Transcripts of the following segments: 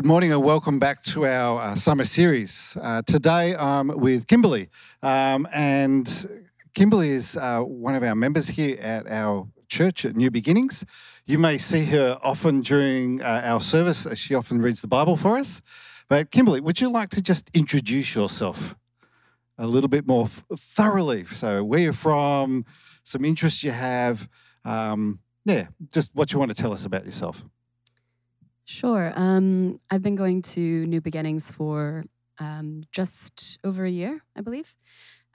Good morning and welcome back to our uh, summer series. Uh, today I'm with Kimberly, um, and Kimberly is uh, one of our members here at our church at New Beginnings. You may see her often during uh, our service, as she often reads the Bible for us. But, Kimberly, would you like to just introduce yourself a little bit more f- thoroughly? So, where you're from, some interests you have, um, yeah, just what you want to tell us about yourself. Sure. Um, I've been going to New Beginnings for um, just over a year, I believe.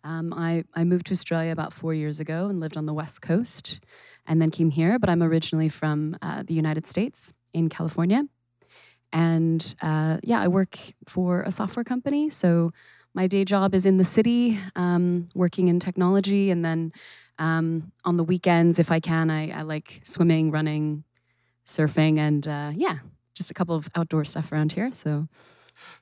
Um, I, I moved to Australia about four years ago and lived on the West Coast and then came here, but I'm originally from uh, the United States in California. And uh, yeah, I work for a software company. So my day job is in the city, um, working in technology. And then um, on the weekends, if I can, I, I like swimming, running, surfing, and uh, yeah, just a couple of outdoor stuff around here. So,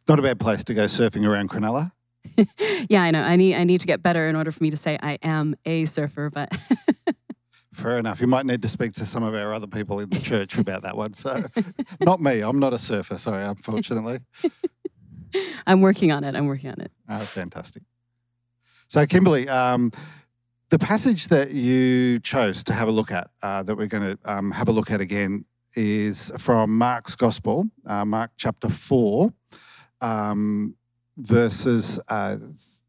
not a bad place to go surfing around Cronulla. yeah, I know. I need I need to get better in order for me to say I am a surfer, but. Fair enough. You might need to speak to some of our other people in the church about that one. So, not me. I'm not a surfer. Sorry, unfortunately. I'm working on it. I'm working on it. Oh, fantastic. So, Kimberly, um, the passage that you chose to have a look at, uh, that we're going to um, have a look at again, is from Mark's Gospel, uh, Mark chapter 4, um, verses uh,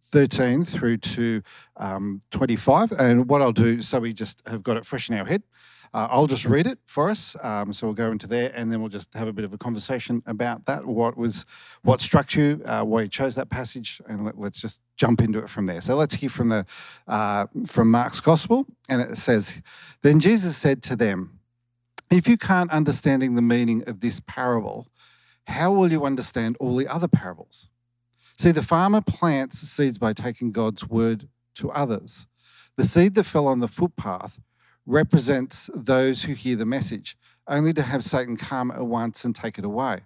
13 through to um, 25. And what I'll do, so we just have got it fresh in our head, uh, I'll just read it for us. Um, so we'll go into there, and then we'll just have a bit of a conversation about that. What was, what struck you, uh, why you chose that passage, and let, us just jump into it from there. So let's hear from the uh, from Mark's Gospel, and it says, "Then Jesus said to them." If you can't understanding the meaning of this parable, how will you understand all the other parables? See, the farmer plants seeds by taking God's word to others. The seed that fell on the footpath represents those who hear the message, only to have Satan come at once and take it away.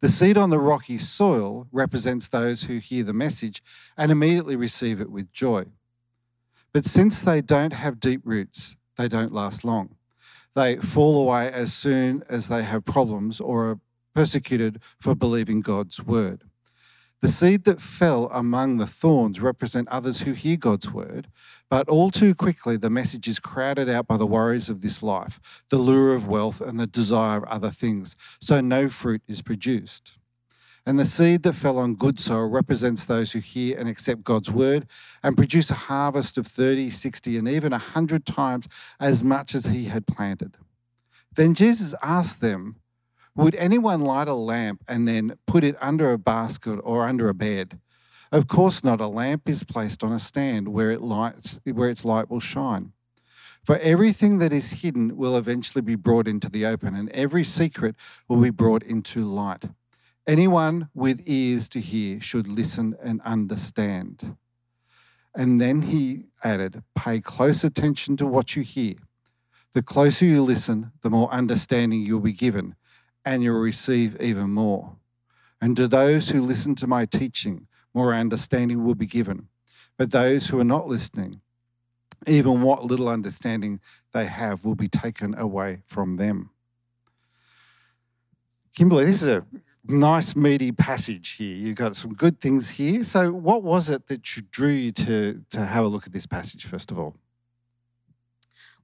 The seed on the rocky soil represents those who hear the message and immediately receive it with joy. But since they don't have deep roots, they don't last long they fall away as soon as they have problems or are persecuted for believing God's word. The seed that fell among the thorns represent others who hear God's word, but all too quickly the message is crowded out by the worries of this life, the lure of wealth, and the desire of other things, so no fruit is produced. And the seed that fell on good soil represents those who hear and accept God's word and produce a harvest of 30, 60, and even 100 times as much as he had planted. Then Jesus asked them, Would anyone light a lamp and then put it under a basket or under a bed? Of course not. A lamp is placed on a stand where, it lights, where its light will shine. For everything that is hidden will eventually be brought into the open, and every secret will be brought into light. Anyone with ears to hear should listen and understand. And then he added, Pay close attention to what you hear. The closer you listen, the more understanding you'll be given, and you'll receive even more. And to those who listen to my teaching, more understanding will be given. But those who are not listening, even what little understanding they have will be taken away from them. Kimberly, this is a nice meaty passage here. You've got some good things here. So, what was it that drew you to to have a look at this passage first of all?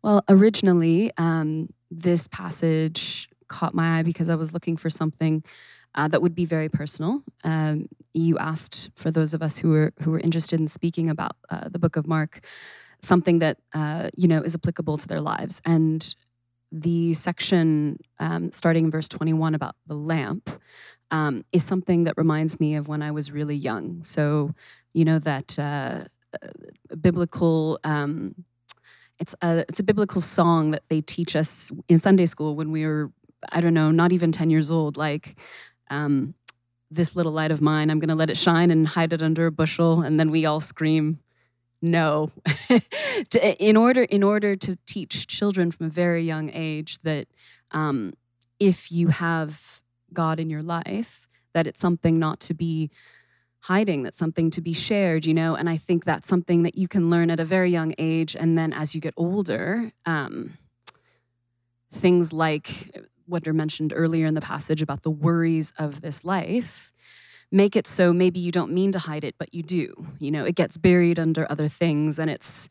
Well, originally, um, this passage caught my eye because I was looking for something uh, that would be very personal. Um, you asked for those of us who were who were interested in speaking about uh, the Book of Mark, something that uh, you know is applicable to their lives, and the section um, starting in verse 21 about the lamp um, is something that reminds me of when I was really young. So, you know, that uh, biblical. Um, it's a, it's a biblical song that they teach us in Sunday school when we were, I don't know, not even 10 years old. Like, um, this little light of mine, I'm going to let it shine and hide it under a bushel. And then we all scream, no to, in order in order to teach children from a very young age that um, if you have god in your life that it's something not to be hiding that's something to be shared you know? And i think that's something that you can learn at a very young age. And then as you get older um, things like what are mentioned earlier in the passage about the worries of this life make it so maybe you don't mean to hide it but you do you know it gets buried under other things. And it's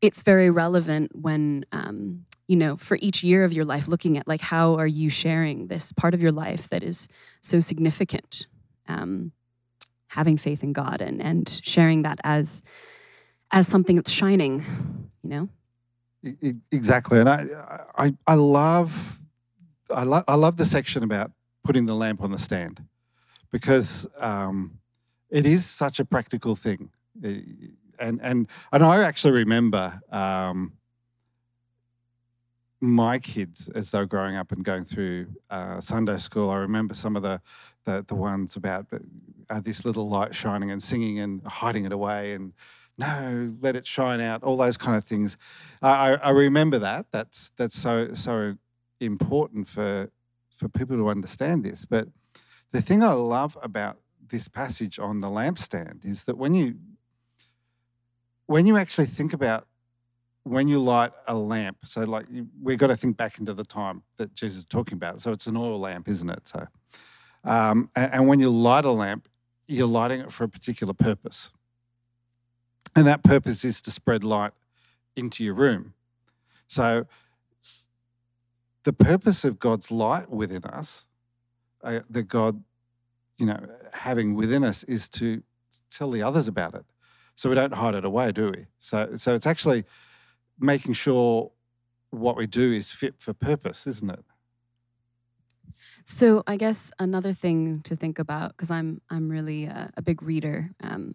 it's very relevant when um, you know for each year of your life looking at like how are you sharing this part of your life that is so significant um, having faith in god and and sharing that as as something that's shining you know? Exactly. And i i, I love I, lo- I love the section about putting the lamp on the stand because um, it is such a practical thing and and and I actually remember um, my kids as they were growing up and going through uh, Sunday school. I remember some of the the, the ones about uh, this little light shining and singing and hiding it away and no, let it shine out. All those kind of things. I, I remember that. That's that's so so important for for people to understand this. But the thing I love about this passage on the lampstand is that when you when you actually think about when you light a lamp, so like we've got to think back into the time that Jesus is talking about. So it's an oil lamp, isn't it? So, um, and, and when you light a lamp, you're lighting it for a particular purpose, and that purpose is to spread light into your room. So, the purpose of God's light within us, uh, that God, you know, having within us, is to tell the others about it. So we don't hide it away, do we? So, so it's actually making sure what we do is fit for purpose, isn't it? So I guess another thing to think about, because I'm I'm really a, a big reader, um,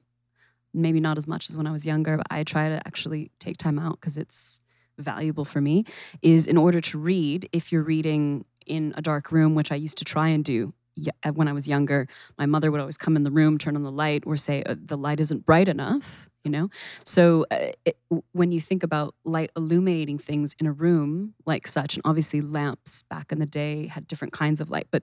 maybe not as much as when I was younger, but I try to actually take time out because it's valuable for me. Is in order to read, if you're reading in a dark room, which I used to try and do uh, when I was younger, my mother would always come in the room, turn on the light, or say uh, the light isn't bright enough. You know, so uh, it, when you think about light illuminating things in a room like such, and obviously lamps back in the day had different kinds of light, but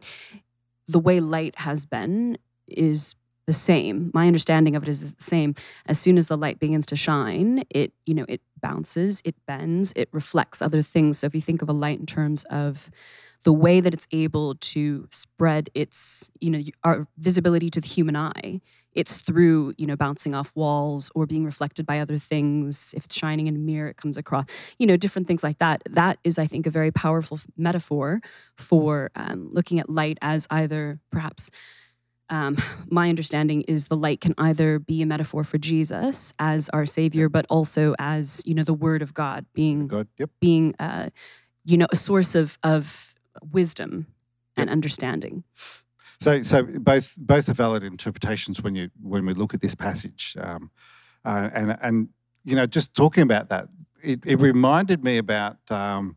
the way light has been is the same. My understanding of it is the same. As soon as the light begins to shine, it you know it bounces, it bends, it reflects other things. So if you think of a light in terms of the way that it's able to spread its, you know, our visibility to the human eye, it's through, you know, bouncing off walls or being reflected by other things. If it's shining in a mirror, it comes across, you know, different things like that. That is, I think, a very powerful metaphor for um, looking at light as either perhaps. Um, my understanding is the light can either be a metaphor for Jesus as our Savior, but also as you know the Word of God being God, yep. being uh, you know a source of of wisdom and understanding. So, so both both are valid interpretations when you when we look at this passage, um, uh, and and you know just talking about that, it, it reminded me about um,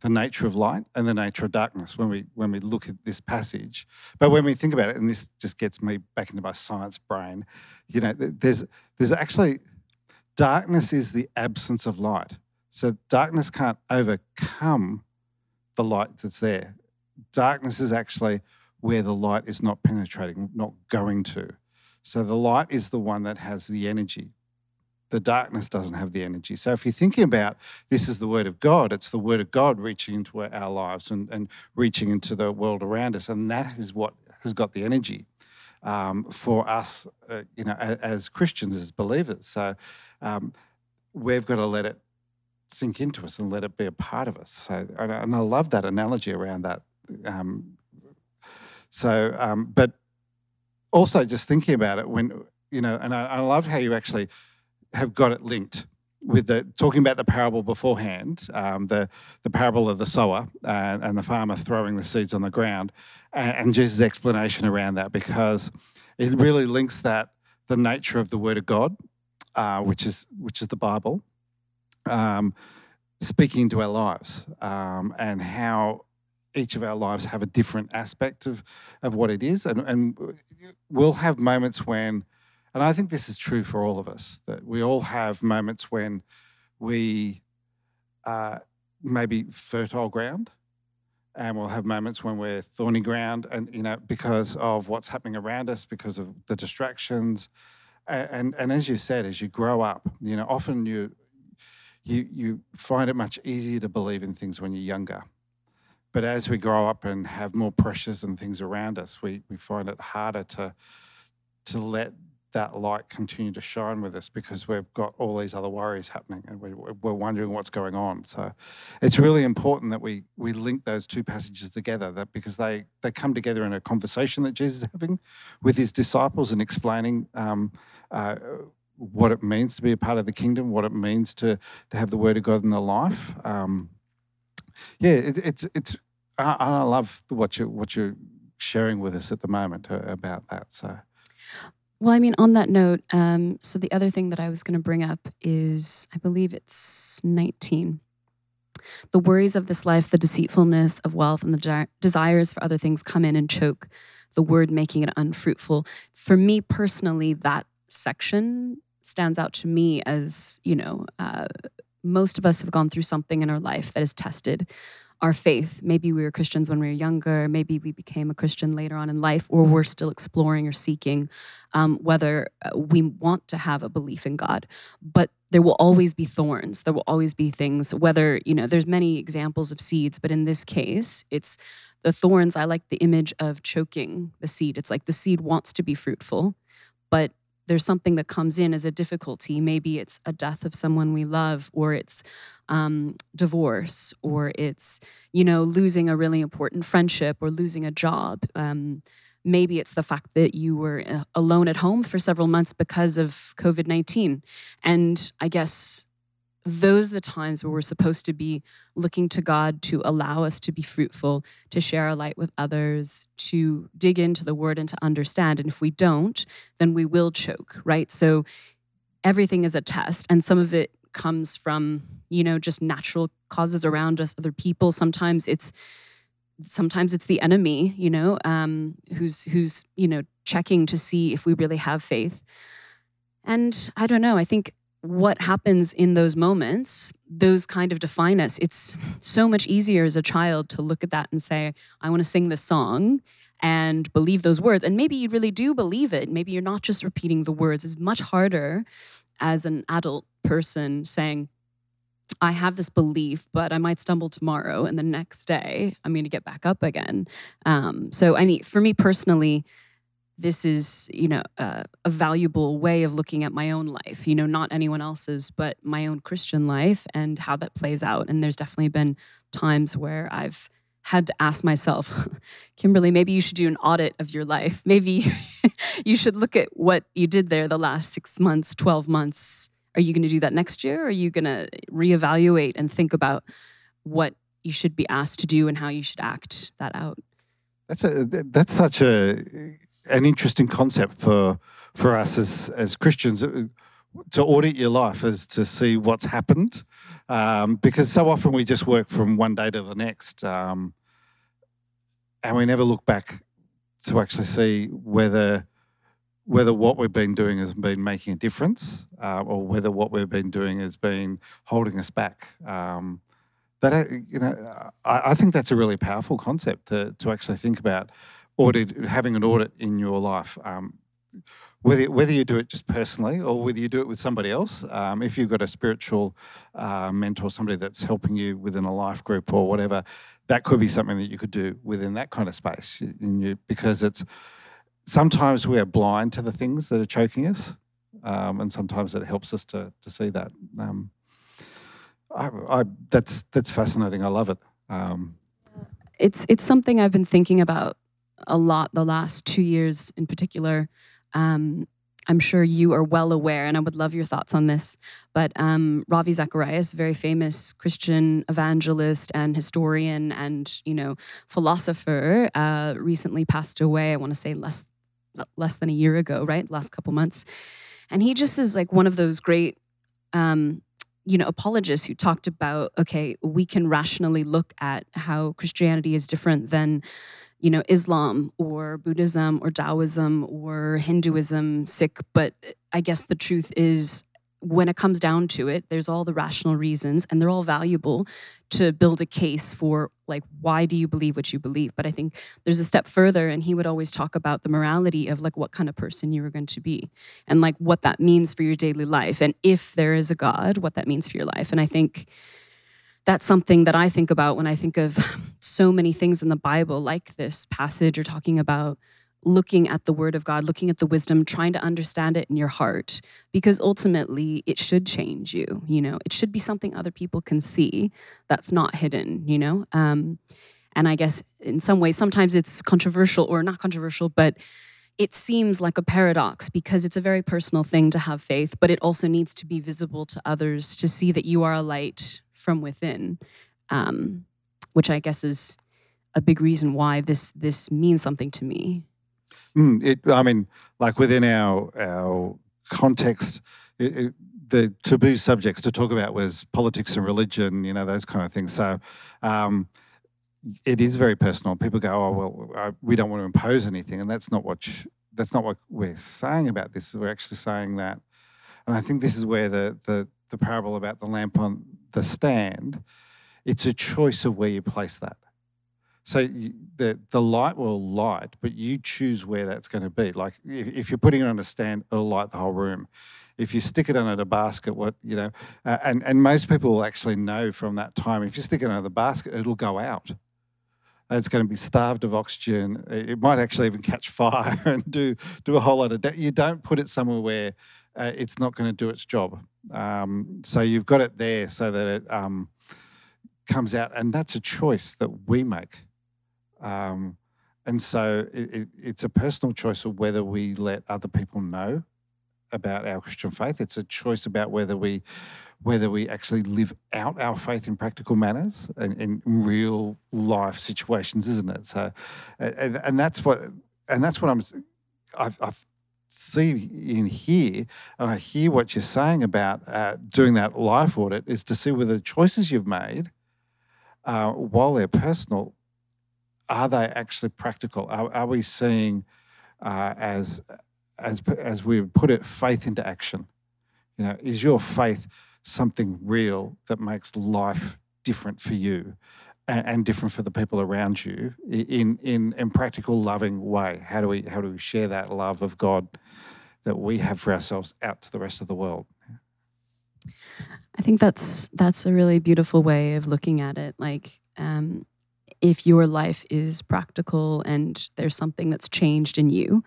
the nature of light and the nature of darkness when we when we look at this passage. But when we think about it, and this just gets me back into my science brain, you know, there's there's actually darkness is the absence of light. So darkness can't overcome the light that's there. Darkness is actually where the light is not penetrating, not going to. So the light is the one that has the energy. The darkness doesn't have the energy. So if you're thinking about this is the word of God, it's the word of God reaching into our lives and, and reaching into the world around us. And that is what has got the energy um, for us, uh, you know, as, as, Christians, as believers. So um, we've got to let it sink into us and let it be a part of us. So, and I, and I love that analogy around that. Um, so, um, but also just thinking about it when, you know, and I, I love how you actually have got it linked with the talking about the parable beforehand, um, the the parable of the sower uh, and the farmer throwing the seeds on the ground, and, and Jesus' explanation around that because it really links that the nature of the Word of God, uh, which is which is the Bible, um, speaking into our lives um, and how each of our lives have a different aspect of, of what it is. And, and we'll have moments when, and I think this is true for all of us, that we all have moments when we uh, maybe fertile ground and we'll have moments when we're thorny ground and you know because of what's happening around us because of the distractions and, and and, as you said as you grow up you know often you you you find it much easier to believe in things when you're younger but as we grow up and have more pressures and things around us, we, we find it harder to to let that light continue to shine with us because we've got all these other worries happening and we, we're wondering what's going on. So it's really important that we we link those two passages together that because they they come together in a conversation that Jesus is having with his disciples and explaining. Um, uh, what it means to be a part of the kingdom, what it means to to have the word of God in their life. Um, yeah, it, it's it's. I, I, love what you what you're sharing with us at the moment uh, about that. So. Well, I mean, on that note, um, so the other thing that I was going to bring up is, I believe it's 19. The worries of this life, the deceitfulness of wealth, and the de- desires for other things come in and choke the word, making it unfruitful. For me personally, that section stands out to me as, you know, uh, most of us have gone through something in our life that has tested our faith. Maybe we were Christians when we were younger, maybe we became a Christian later on in life, or we're still exploring or seeking um, whether uh, we want to have a belief in God. But there will always be thorns. There will always be things, whether, you know, there's many examples of seeds, but in this case, it's the thorns. I like the image of choking the seed. It's like the seed wants to be fruitful, but there's something that comes in as a difficulty. Maybe it's a death of someone we love, or it's um, divorce, or it's you know losing a really important friendship, or losing a job. Um, maybe it's the fact that you were uh, alone at home for several months because of COVID nineteen, and I guess those are the times where we're supposed to be looking to God to allow us to be fruitful, to share our light with others, to dig into the word and to understand. And if we don't, then we will choke, right? So everything is a test, and some of it comes from, you know, just natural causes around us, other people. Sometimes it's sometimes it's the enemy, you know, um, who's who's, you know, checking to see if we really have faith. And I don't know, I think what happens in those moments, those kind of define us. It's so much easier as a child to look at that and say, I want to sing this song and believe those words. And maybe you really do believe it. Maybe you're not just repeating the words. It's much harder as an adult person saying, I have this belief, but I might stumble tomorrow, and the next day I'm going to get back up again. Um, so, I mean, for me personally, this is you know uh, a valuable way of looking at my own life you know not anyone else's but my own christian life and how that plays out. And there's definitely been times where i've had to ask myself kimberly maybe you should do an audit of your life. Maybe you should look at what you did there the last six months 12 months. Are you going to do that next year? Are you going to reevaluate and think about what you should be asked to do and how you should act that out? That's a that's such a an interesting concept for for us as as Christians uh, to audit your life is to see what's happened, um, because so often we just work from one day to the next, um, and we never look back to actually see whether whether what we've been doing has been making a difference, uh, or whether what we've been doing has been holding us back. Um, that uh, you know, I, I think that's a really powerful concept to to actually think about audit, having an audit in your life. Um, whether, whether you do it just personally or whether you do it with somebody else, um, if you've got a spiritual uh, mentor, somebody that's helping you within a life group or whatever, that could be something that you could do within that kind of space. You, because it's sometimes we are blind to the things that are choking us, um, and sometimes it helps us to to see that. Um, I, I, that's that's fascinating. I love it. Um, it's it's something I've been thinking about a lot the last two years in particular. Um, I'm sure you are well aware, and I would love your thoughts on this. But um, Ravi Zacharias, very famous Christian evangelist and historian, and you know philosopher, uh, recently passed away. I want to say less less than a year ago, right? Last couple months, and he just is like one of those great. Um, you know, apologists who talked about, okay, we can rationally look at how Christianity is different than you know, Islam or Buddhism or Taoism or Hinduism, Sikh. But I guess the truth is, when it comes down to it, there's all the rational reasons and they're all valuable to build a case for, like, why do you believe what you believe? But I think there's a step further, and he would always talk about the morality of, like, what kind of person you were going to be and, like, what that means for your daily life. And if there is a God, what that means for your life. And I think that's something that I think about when I think of so many things in the Bible, like this passage, you're talking about looking at the word of God, looking at the wisdom, trying to understand it in your heart, because ultimately it should change you. You know, it should be something other people can see that's not hidden, you know? Um, and I guess in some ways, sometimes it's controversial or not controversial, but it seems like a paradox because it's a very personal thing to have faith, but it also needs to be visible to others to see that you are a light from within, um, which I guess is a big reason why this this means something to me. Mm, it, I mean, like within our our context, it, it, the taboo subjects to talk about was politics and religion, you know, those kind of things. So. Um, it is very personal. People go, "Oh well, I, we don't want to impose anything," and that's not what that's not what we're saying about this. We're actually saying that, and I think this is where the the the parable about the lamp on the stand, it's a choice of where you place that. So you, the the light will light, but you choose where that's going to be. Like if, if, you're putting it on a stand, it'll light the whole room. If you stick it under a basket, what you know, uh, and and most people will actually know from that time. If you stick it under the basket, it'll go out it's going to be starved of oxygen. It might actually even catch fire and do do a whole lot of. Da- you don't put it somewhere where uh, it's not going to do its job. Um, so you've got it there so that it um, comes out, and that's a choice that we make. Um, and so it, it, it's a personal choice of whether we let other people know about our Christian faith. It's a choice about whether we whether we actually live out our faith in practical manners and in real life situations, isn't it? So, and, and that's what and that's what I'm. I've, I've see in here, and I hear what you're saying about uh, doing that life audit, is to see whether the choices you've made, uh, while they're personal, are they actually practical? Are, are we seeing uh, as as as we put it, faith into action? You know, is your faith something real that makes life different for you and, and different for the people around you in in in practical, loving way? How do we how do we share that love of God that we have for ourselves out to the rest of the world? I think that's that's a really beautiful way of looking at it. Like, um, if your life is practical and there's something that's changed in you,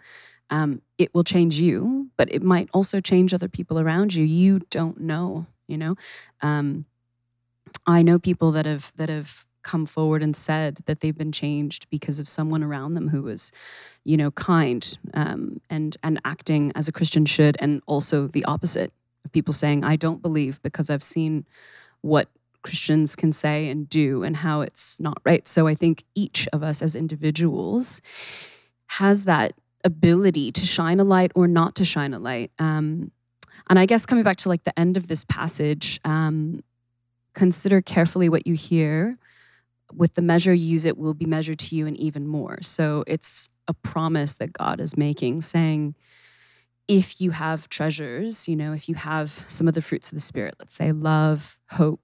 um, it will change you, but it might also change other people around you. You don't know, you know. Um, I know people that have that have come forward and said that they've been changed because of someone around them who was, you know, kind um, and and acting as a Christian should, and also the opposite of people saying, "I don't believe because I've seen what Christians can say and do and how it's not right." So I think each of us as individuals has that ability to shine a light or not to shine a light. Um, and I guess coming back to like the end of this passage, um, consider carefully what you hear. With the measure you use, it will be measured to you and even more. So it's a promise that God is making, saying, if you have treasures, you know, if you have some of the fruits of the Spirit, let's say love, hope,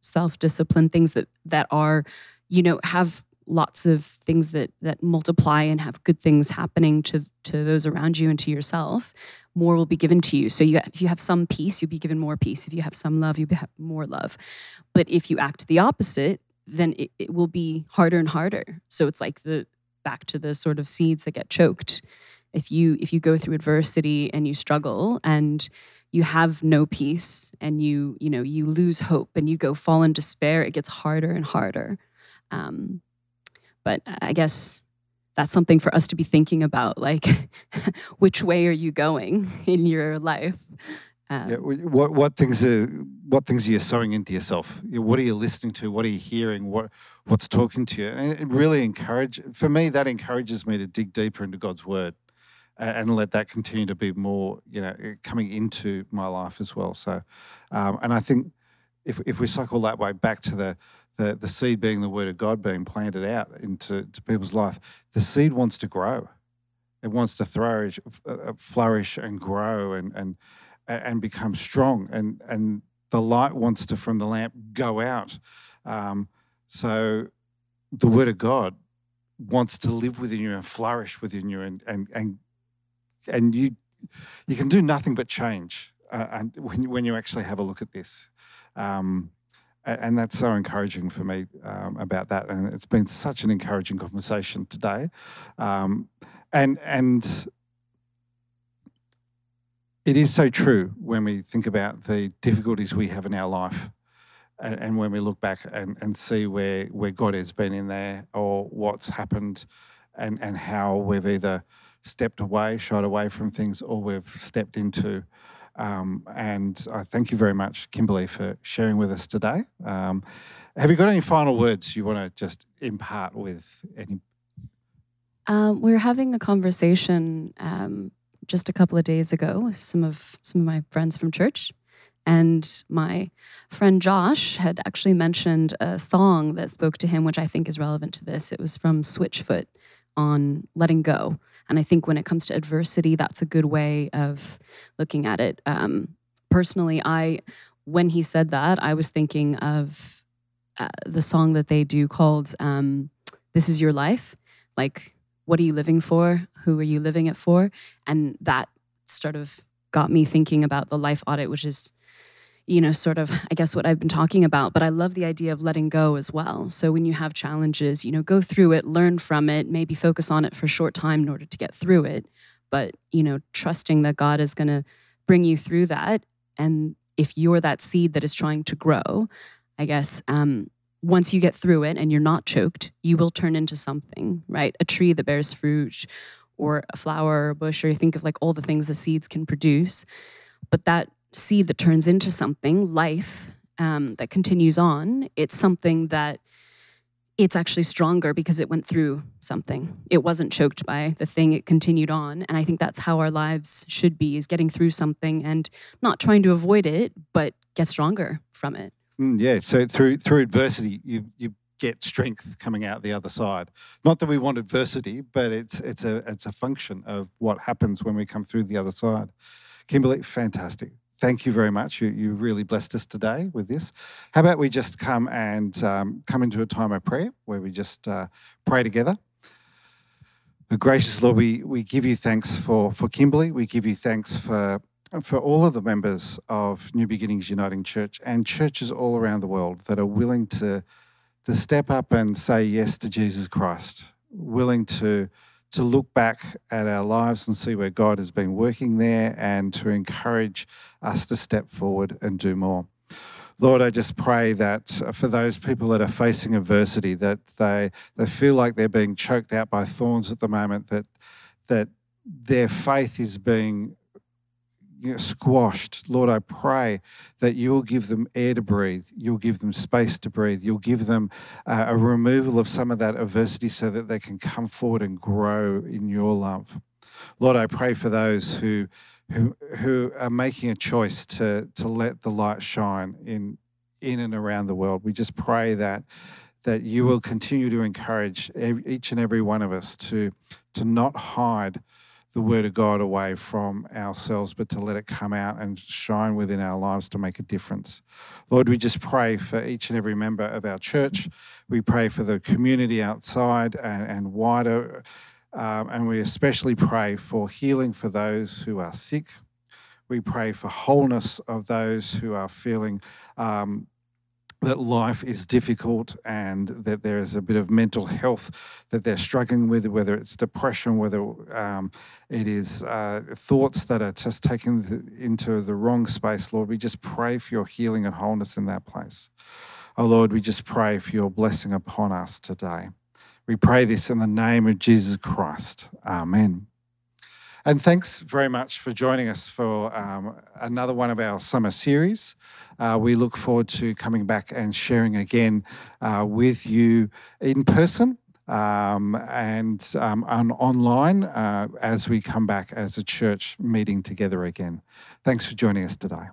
self discipline, things that that are, you know, have lots of things that that multiply and have good things happening to to those around you and to yourself more will be given to you. So you if you have some peace you'll be given more peace. If you have some love you'll have more love. But if you act the opposite then it, it will be harder and harder. So it's like the back to the sort of seeds that get choked if you if you go through adversity and you struggle and you have no peace and you you know you lose hope and you go fall in despair it gets harder and harder. Um, but I guess that's something for us to be thinking about like which way are you going in your life? Um, yeah, what what things are what things are you sowing into yourself? What are you listening to? What are you hearing? What what's talking to you? And it really encourage for me that encourages me to dig deeper into god's word and, let that continue to be more you know coming into my life as well so um, and i think if, if we cycle that way back to the the, the seed being the word of God being planted out into to people's life, the seed wants to grow. It wants to flourish, uh, flourish and grow and, and, and become strong. And, and the light wants to, from the lamp, go out. Um, so the word of God wants to live within you and flourish within you. And, and, and, and you, you can do nothing but change uh, and when, when you actually have a look at this. Um, and that's so encouraging for me um, about that. And it's been such an encouraging conversation today, um, and and it is so true when we think about the difficulties we have in our life. And, and when we look back and, and see where, where God has been in there or what's happened and, and how we've either stepped away, shied away from things, or we've stepped into um, and I thank you very much, Kimberly, for sharing with us today. Um, have you got any final words you want to just impart with any? Um, we were having a conversation um, just a couple of days ago with some of some of my friends from church, and my friend Josh had actually mentioned a song that spoke to him, which I think is relevant to this. It was from Switchfoot on letting go. And I think when it comes to adversity, that's a good way of looking at it. Um, personally, I, when he said that, I was thinking of uh, the song that they do called um, This Is Your Life. Like, what are you living for? Who are you living it for? And that sort of got me thinking about the life audit, which is you know, sort of, I guess, what I've been talking about. But I love the idea of letting go as well. So when you have challenges, you know, go through it, learn from it, maybe focus on it for a short time in order to get through it. But, you know, trusting that God is going to bring you through that. And if you're that seed that is trying to grow, I guess, um, once you get through it and you're not choked, you will turn into something, right? A tree that bears fruit or a flower or a bush, or you think of like all the things the seeds can produce. But that seed that turns into something, life um, that continues on, it's something that it's actually stronger because it went through something. It wasn't choked by the thing, it continued on. And I think that's how our lives should be is getting through something and not trying to avoid it, but get stronger from it. Mm, yeah. So through through adversity, you you get strength coming out the other side. Not that we want adversity, but it's it's a it's a function of what happens when we come through the other side. Kimberly, fantastic thank you very much. You, you really blessed us today with this. How about we just come and um, come into a time of prayer where we just uh, pray together. The gracious Lord, we, we give you thanks for, for Kimberly. We give you thanks for, for all of the members of New Beginnings Uniting Church and churches all around the world that are willing to, to step up and say yes to Jesus Christ, willing to to look back at our lives and see where God has been working there and to encourage us to step forward and do more. Lord, I just pray that for those people that are facing adversity, that they, they feel like they're being choked out by thorns at the moment, that, that their faith is being squashed. Lord, I pray that you'll give them air to breathe, you'll give them space to breathe, you'll give them uh, a removal of some of that adversity so that they can come forward and grow in your love. Lord, I pray for those who who who are making a choice to to let the light shine in in and around the world. We just pray that that you will continue to encourage each and every one of us to to not hide the word of God away from ourselves, but to let it come out and shine within our lives to make a difference. Lord, we just pray for each and every member of our church. We pray for the community outside and, and wider. Um, and we especially pray for healing for those who are sick. We pray for wholeness of those who are feeling um, that life is difficult and that there is a bit of mental health that they're struggling with, whether it's depression, whether um, it is uh, thoughts that are just taken into the wrong space, Lord, we just pray for your healing and wholeness in that place. Oh Lord, we just pray for your blessing upon us today. We pray this in the name of Jesus Christ. Amen. And thanks very much for joining us for um, another one of our summer series. Uh, we look forward to coming back and sharing again uh, with you in person. Um, and um, on online uh, as we come back as a church meeting together again. Thanks for joining us today.